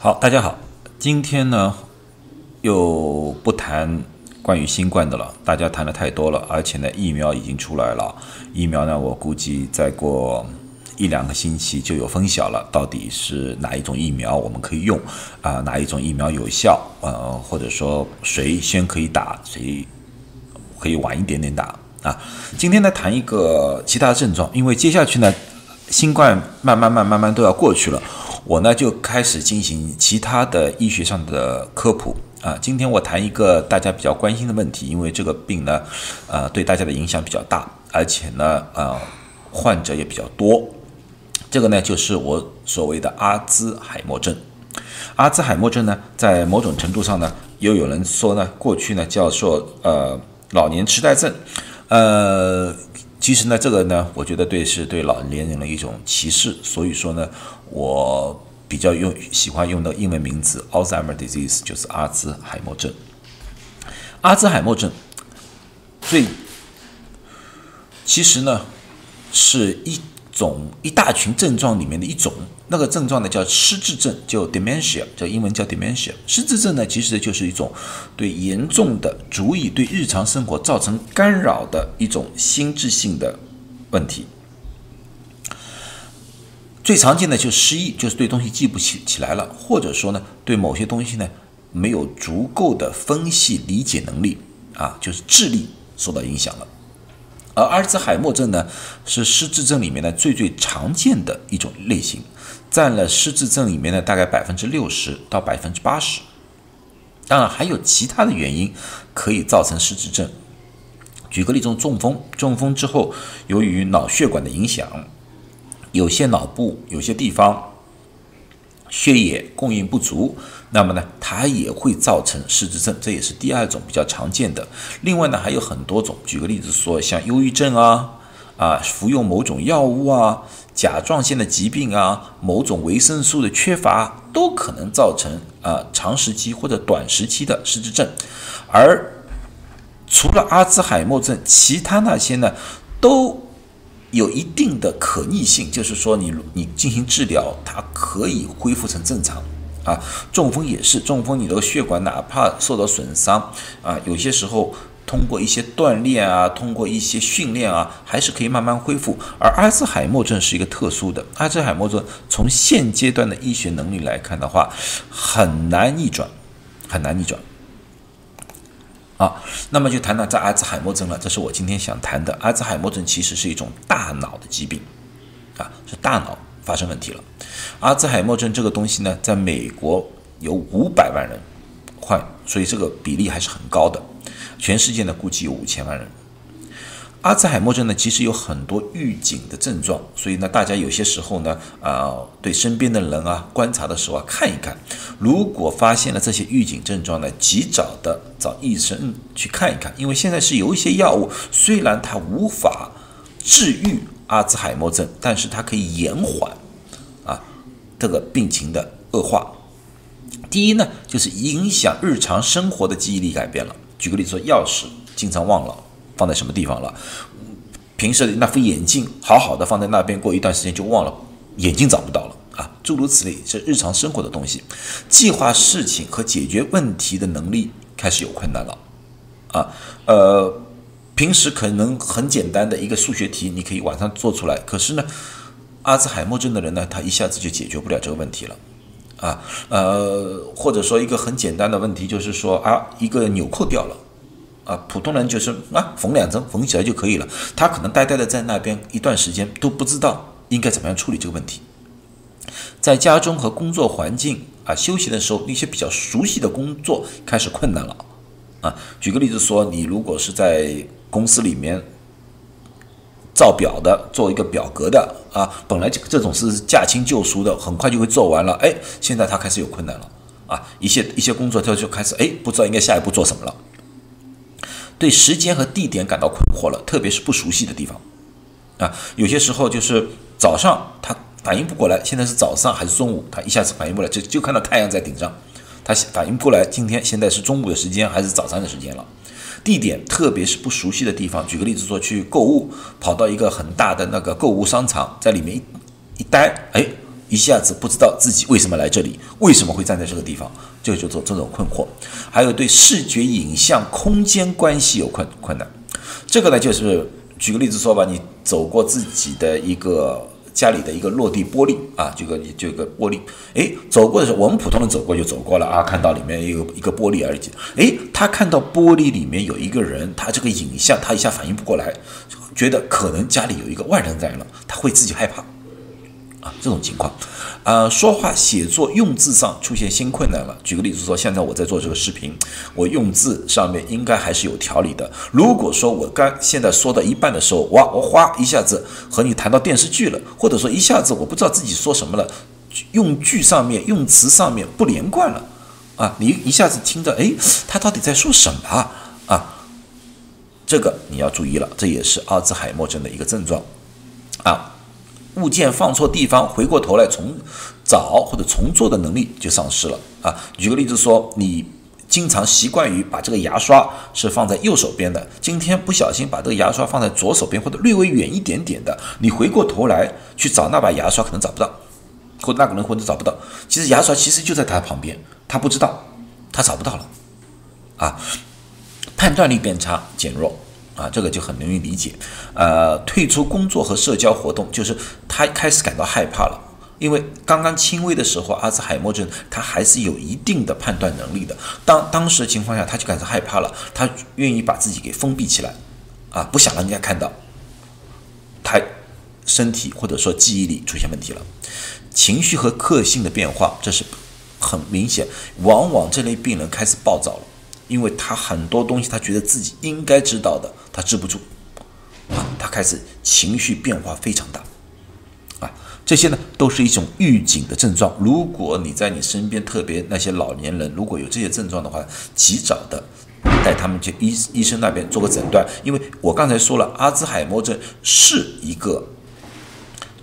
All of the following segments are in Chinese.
好，大家好，今天呢又不谈关于新冠的了，大家谈的太多了，而且呢疫苗已经出来了，疫苗呢我估计再过一两个星期就有分晓了，到底是哪一种疫苗我们可以用啊？哪一种疫苗有效？呃，或者说谁先可以打，谁可以晚一点点打啊？今天呢谈一个其他的症状，因为接下去呢新冠慢慢慢慢慢都要过去了。我呢就开始进行其他的医学上的科普啊。今天我谈一个大家比较关心的问题，因为这个病呢，呃，对大家的影响比较大，而且呢，呃，患者也比较多。这个呢，就是我所谓的阿兹海默症。阿兹海默症呢，在某种程度上呢，又有人说呢，过去呢叫做呃老年痴呆症，呃。其实呢，这个呢，我觉得对是对老年人的一种歧视，所以说呢，我比较用喜欢用的英文名字 Alzheimer's disease，就是阿兹海默症。阿兹海默症最其实呢是一。种一大群症状里面的一种，那个症状呢叫失智症，叫 dementia，叫英文叫 dementia。失智症呢，其实就是一种对严重的、足以对日常生活造成干扰的一种心智性的问题。最常见的就失忆，就是对东西记不起起来了，或者说呢，对某些东西呢没有足够的分析理解能力啊，就是智力受到影响了。而阿尔兹海默症呢，是失智症里面呢最最常见的一种类型，占了失智症里面的大概百分之六十到百分之八十。当然还有其他的原因可以造成失智症。举个例子，中风，中风之后由于脑血管的影响，有些脑部有些地方。血液供应不足，那么呢，它也会造成失智症，这也是第二种比较常见的。另外呢，还有很多种，举个例子说，像忧郁症啊，啊，服用某种药物啊，甲状腺的疾病啊，某种维生素的缺乏，都可能造成啊长时期或者短时期的失智症。而除了阿兹海默症，其他那些呢，都。有一定的可逆性，就是说你你进行治疗，它可以恢复成正常啊。中风也是，中风你的血管哪怕受到损伤啊，有些时候通过一些锻炼啊，通过一些训练啊，还是可以慢慢恢复。而阿兹海默症是一个特殊的，阿兹海默症从现阶段的医学能力来看的话，很难逆转，很难逆转。啊，那么就谈谈在阿兹海默症了，这是我今天想谈的。阿兹海默症其实是一种大脑的疾病，啊，是大脑发生问题了。阿兹海默症这个东西呢，在美国有五百万人患，所以这个比例还是很高的。全世界呢，估计有五千万人。阿兹海默症呢，其实有很多预警的症状，所以呢，大家有些时候呢，啊，对身边的人啊，观察的时候啊，看一看，如果发现了这些预警症状呢，及早的找医生去看一看，因为现在是有一些药物，虽然它无法治愈阿兹海默症，但是它可以延缓啊这个病情的恶化。第一呢，就是影响日常生活的记忆力改变了。举个例子说，钥匙经常忘了。放在什么地方了？平时那副眼镜好好的放在那边，过一段时间就忘了，眼镜找不到了啊！诸如此类，是日常生活的东西。计划事情和解决问题的能力开始有困难了啊！呃，平时可能很简单的一个数学题，你可以晚上做出来，可是呢，阿兹海默症的人呢，他一下子就解决不了这个问题了啊！呃，或者说一个很简单的问题，就是说啊，一个纽扣掉了。啊，普通人就是啊，缝两针缝起来就可以了。他可能呆呆的在那边一段时间，都不知道应该怎么样处理这个问题。在家中和工作环境啊，休息的时候，一些比较熟悉的工作开始困难了。啊，举个例子说，你如果是在公司里面造表的，做一个表格的啊，本来这这种是驾轻就熟的，很快就会做完了。哎，现在他开始有困难了。啊，一些一些工作他就开始哎，不知道应该下一步做什么了。对时间和地点感到困惑了，特别是不熟悉的地方，啊，有些时候就是早上他反应不过来，现在是早上还是中午，他一下子反应不来，就就看到太阳在顶上，他反应不过来，今天现在是中午的时间还是早上的时间了。地点特别是不熟悉的地方，举个例子说，去购物，跑到一个很大的那个购物商场，在里面一一待，哎，一下子不知道自己为什么来这里，为什么会站在这个地方，这就做这种困惑。还有对视觉、影像、空间关系有困困难，这个呢，就是举个例子说吧，你走过自己的一个家里的一个落地玻璃啊，这个这个玻璃，哎，走过的时候，我们普通人走过就走过了啊，看到里面有一个玻璃而已。哎，他看到玻璃里面有一个人，他这个影像他一下反应不过来，觉得可能家里有一个外人在了，他会自己害怕。这种情况，呃，说话、写作、用字上出现新困难了。举个例子说，现在我在做这个视频，我用字上面应该还是有条理的。如果说我刚现在说到一半的时候，哇，我哗一下子和你谈到电视剧了，或者说一下子我不知道自己说什么了，用句上面、用词上面不连贯了，啊，你一下子听着，哎，他到底在说什么啊？这个你要注意了，这也是阿兹海默症的一个症状，啊。物件放错地方，回过头来重找或者重做的能力就丧失了啊！举个例子说，你经常习惯于把这个牙刷是放在右手边的，今天不小心把这个牙刷放在左手边或者略微远一点点的，你回过头来去找那把牙刷可能找不到，或者那个人或者找不到。其实牙刷其实就在他旁边，他不知道，他找不到了啊！判断力变差，减弱。啊，这个就很容易理解，呃，退出工作和社交活动，就是他开始感到害怕了，因为刚刚轻微的时候，阿兹海默症他还是有一定的判断能力的，当当时的情况下，他就感到害怕了，他愿意把自己给封闭起来，啊，不想让人家看到，他身体或者说记忆力出现问题了，情绪和个性的变化，这是很明显，往往这类病人开始暴躁了。因为他很多东西，他觉得自己应该知道的，他治不住，啊，他开始情绪变化非常大，啊，这些呢都是一种预警的症状。如果你在你身边，特别那些老年人，如果有这些症状的话，及早的带他们去医医生那边做个诊断。因为我刚才说了，阿兹海默症是一个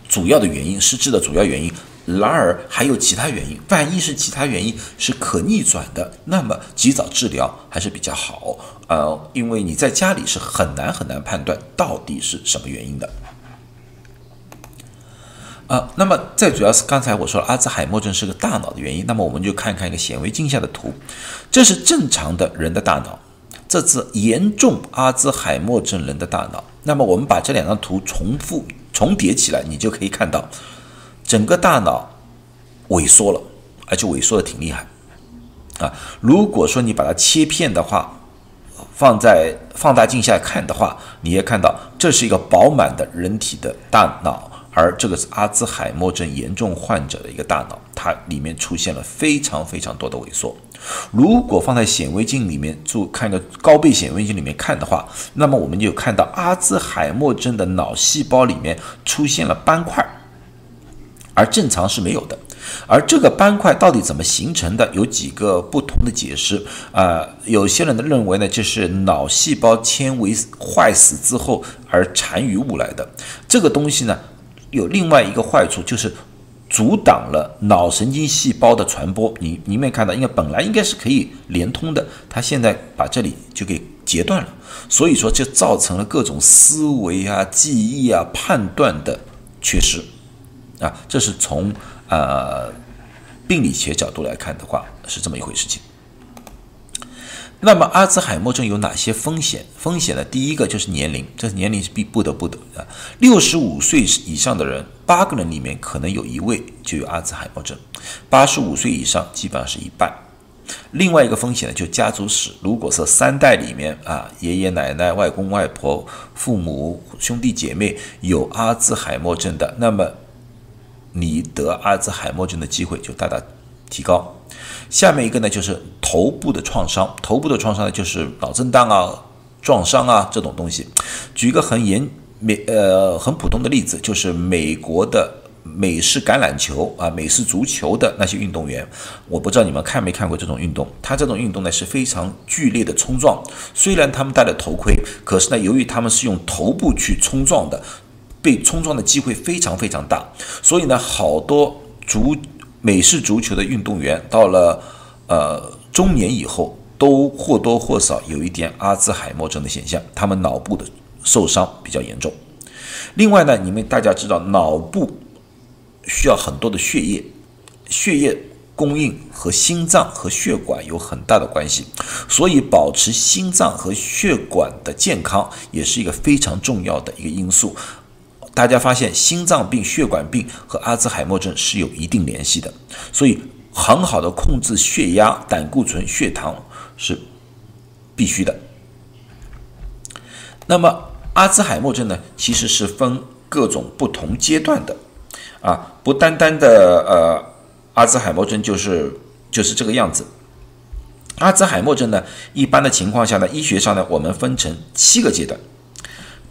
主要的原因，失智的主要原因。然而还有其他原因，万一是其他原因是可逆转的，那么及早治疗还是比较好。呃，因为你在家里是很难很难判断到底是什么原因的。啊，那么再主要是刚才我说了，阿兹海默症是个大脑的原因，那么我们就看看一个显微镜下的图，这是正常的人的大脑，这是严重阿兹海默症人的大脑。那么我们把这两张图重复重叠起来，你就可以看到。整个大脑萎缩了，而且萎缩的挺厉害啊！如果说你把它切片的话，放在放大镜下看的话，你也看到这是一个饱满的人体的大脑，而这个是阿兹海默症严重患者的一个大脑，它里面出现了非常非常多的萎缩。如果放在显微镜里面做看个高倍显微镜里面看的话，那么我们就看到阿兹海默症的脑细胞里面出现了斑块。而正常是没有的，而这个斑块到底怎么形成的？有几个不同的解释啊。有些人的认为呢，就是脑细胞纤维坏死之后而残余物来的。这个东西呢，有另外一个坏处，就是阻挡了脑神经细胞的传播。你你没看到，应该本来应该是可以连通的，它现在把这里就给截断了，所以说就造成了各种思维啊、记忆啊、判断的缺失。啊，这是从呃病理学角度来看的话，是这么一回事情。那么阿兹海默症有哪些风险？风险呢？第一个就是年龄，这年龄是必不得不得的。六十五岁以上的人，八个人里面可能有一位就有阿兹海默症；八十五岁以上，基本上是一半。另外一个风险呢，就家族史，如果是三代里面啊，爷爷奶奶、外公外婆、父母、兄弟姐妹有阿兹海默症的，那么你得阿兹海默症的机会就大大提高。下面一个呢，就是头部的创伤。头部的创伤呢，就是脑震荡啊、撞伤啊这种东西。举一个很严美呃很普通的例子，就是美国的美式橄榄球啊、美式足球的那些运动员。我不知道你们看没看过这种运动？他这种运动呢是非常剧烈的冲撞。虽然他们戴了头盔，可是呢，由于他们是用头部去冲撞的。被冲撞的机会非常非常大，所以呢，好多足美式足球的运动员到了呃中年以后，都或多或少有一点阿兹海默症的现象，他们脑部的受伤比较严重。另外呢，你们大家知道，脑部需要很多的血液，血液供应和心脏和血管有很大的关系，所以保持心脏和血管的健康也是一个非常重要的一个因素。大家发现，心脏病、血管病和阿兹海默症是有一定联系的，所以很好的控制血压、胆固醇、血糖是必须的。那么，阿兹海默症呢，其实是分各种不同阶段的，啊，不单单的呃，阿兹海默症就是就是这个样子。阿兹海默症呢，一般的情况下呢，医学上呢，我们分成七个阶段。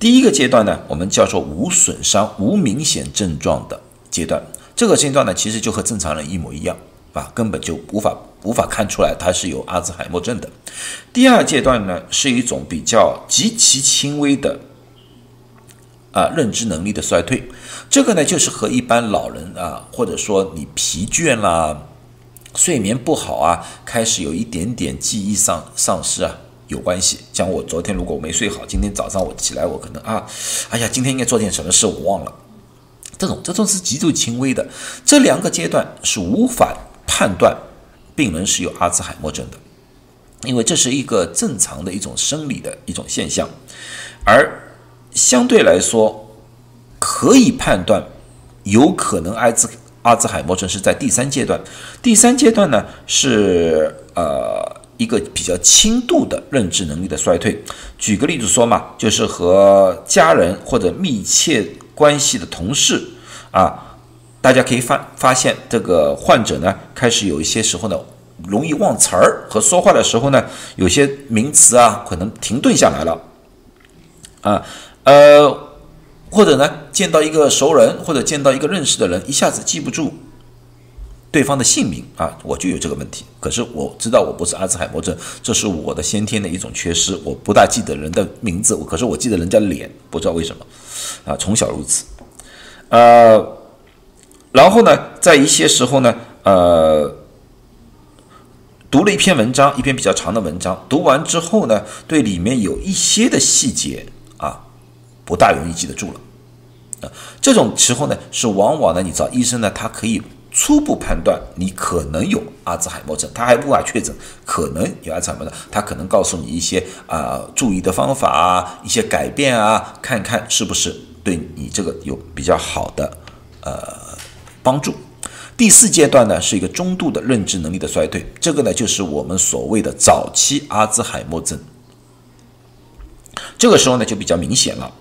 第一个阶段呢，我们叫做无损伤、无明显症状的阶段。这个阶段呢，其实就和正常人一模一样，啊，根本就无法无法看出来他是有阿兹海默症的。第二阶段呢，是一种比较极其轻微的啊认知能力的衰退。这个呢，就是和一般老人啊，或者说你疲倦啦、睡眠不好啊，开始有一点点记忆丧丧失啊。有关系，像我昨天如果没睡好，今天早上我起来，我可能啊，哎呀，今天应该做点什么事，我忘了。这种这种是极度轻微的，这两个阶段是无法判断病人是有阿兹海默症的，因为这是一个正常的一种生理的一种现象，而相对来说可以判断有可能阿兹阿兹海默症是在第三阶段，第三阶段呢是呃。一个比较轻度的认知能力的衰退，举个例子说嘛，就是和家人或者密切关系的同事啊，大家可以发发现这个患者呢，开始有一些时候呢，容易忘词儿，和说话的时候呢，有些名词啊，可能停顿下来了，啊，呃，或者呢，见到一个熟人或者见到一个认识的人，一下子记不住。对方的姓名啊，我就有这个问题。可是我知道我不是阿兹海默症，这是我的先天的一种缺失。我不大记得人的名字，我可是我记得人家脸，不知道为什么啊，从小如此。呃，然后呢，在一些时候呢，呃，读了一篇文章，一篇比较长的文章，读完之后呢，对里面有一些的细节啊，不大容易记得住了。啊，这种时候呢，是往往呢，你找医生呢，他可以。初步判断你可能有阿兹海默症，他还无法确诊，可能有阿兹海默症，他可能告诉你一些啊注意的方法啊，一些改变啊，看看是不是对你这个有比较好的呃帮助。第四阶段呢是一个中度的认知能力的衰退，这个呢就是我们所谓的早期阿兹海默症，这个时候呢就比较明显了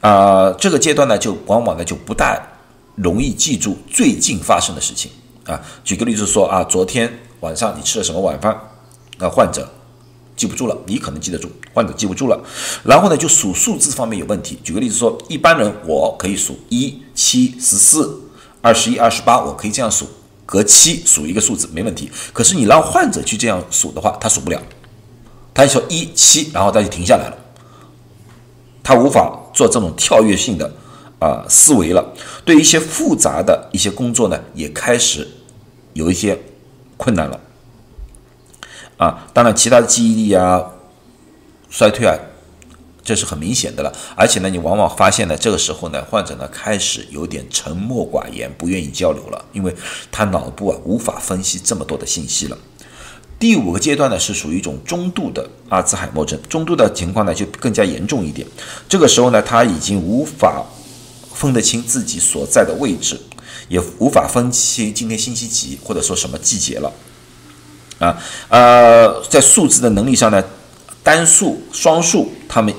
啊，这个阶段呢就往往呢就不大。容易记住最近发生的事情啊，举个例子说啊，昨天晚上你吃了什么晚饭？那患者记不住了，你可能记得住，患者记不住了。然后呢，就数数字方面有问题。举个例子说，一般人我可以数一、七、十四、二十一、二十八，我可以这样数，隔七数一个数字没问题。可是你让患者去这样数的话，他数不了，他就说一七，然后他就停下来了，他无法做这种跳跃性的。啊，思维了，对一些复杂的一些工作呢，也开始有一些困难了。啊，当然，其他的记忆力啊衰退啊，这是很明显的了。而且呢，你往往发现呢，这个时候呢，患者呢开始有点沉默寡言，不愿意交流了，因为他脑部啊无法分析这么多的信息了。第五个阶段呢，是属于一种中度的阿兹海默症，中度的情况呢就更加严重一点。这个时候呢，他已经无法。分得清自己所在的位置，也无法分清今天星期几或者说什么季节了，啊，呃，在数字的能力上呢，单数、双数他们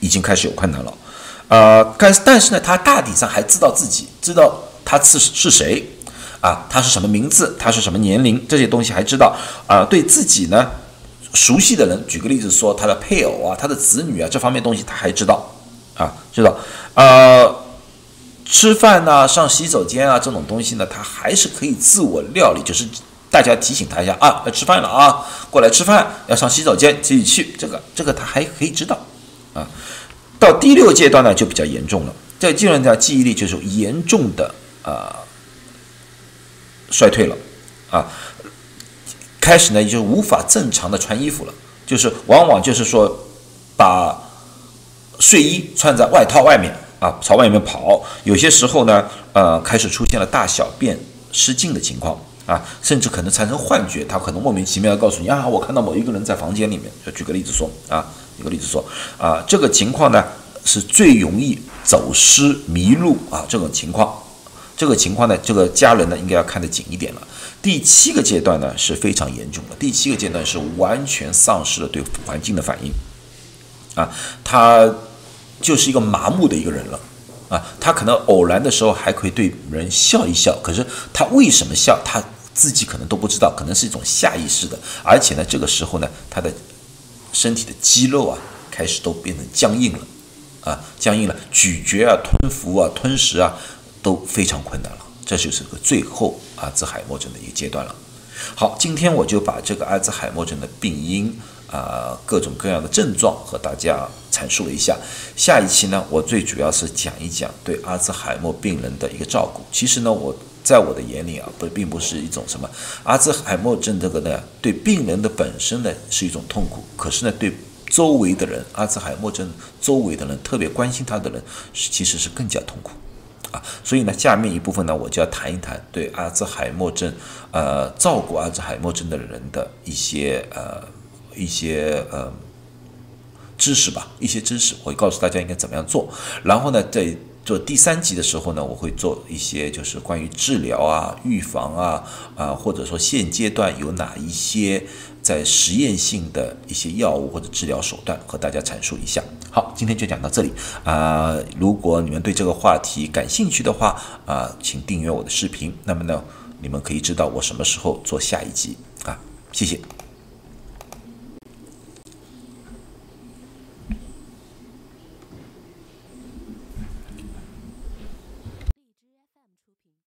已经开始有困难了，呃，但但是呢，他大体上还知道自己知道他是是谁，啊，他是什么名字，他是什么年龄，这些东西还知道，啊，对自己呢熟悉的人，举个例子说他的配偶啊，他的子女啊，这方面东西他还知道，啊，知道，呃。吃饭呐，上洗手间啊，这种东西呢，他还是可以自我料理，就是大家提醒他一下啊，要吃饭了啊，过来吃饭，要上洗手间自己去，这个这个他还可以知道啊。到第六阶段呢，就比较严重了，这阶段的记忆力就是严重的啊衰退了啊，开始呢也就无法正常的穿衣服了，就是往往就是说把睡衣穿在外套外面。啊，朝外面跑，有些时候呢，呃，开始出现了大小便失禁的情况啊，甚至可能产生幻觉，他可能莫名其妙的告诉你啊，我看到某一个人在房间里面。就举个例子说啊，举个例子说啊，这个情况呢是最容易走失迷路啊，这种情况，这个情况呢，这个家人呢应该要看得紧一点了。第七个阶段呢是非常严重的，第七个阶段是完全丧失了对环境的反应啊，他。就是一个麻木的一个人了，啊，他可能偶然的时候还可以对人笑一笑，可是他为什么笑，他自己可能都不知道，可能是一种下意识的，而且呢，这个时候呢，他的身体的肌肉啊，开始都变成僵硬了，啊，僵硬了，咀嚼啊、吞服啊、吞食啊，都非常困难了，这就是个最后阿兹海默症的一个阶段了。好，今天我就把这个阿兹海默症的病因。啊，各种各样的症状和大家阐述了一下。下一期呢，我最主要是讲一讲对阿兹海默病人的一个照顾。其实呢，我在我的眼里啊，不并不是一种什么阿兹海默症这个呢，对病人的本身呢是一种痛苦。可是呢，对周围的人，阿兹海默症周围的人，特别关心他的人，其实是更加痛苦啊。所以呢，下面一部分呢，我就要谈一谈对阿兹海默症，呃，照顾阿兹海默症的人的一些呃。一些呃知识吧，一些知识，我会告诉大家应该怎么样做。然后呢，在做第三集的时候呢，我会做一些就是关于治疗啊、预防啊啊，或者说现阶段有哪一些在实验性的一些药物或者治疗手段，和大家阐述一下。好，今天就讲到这里啊。如果你们对这个话题感兴趣的话啊，请订阅我的视频。那么呢，你们可以知道我什么时候做下一集啊。谢谢。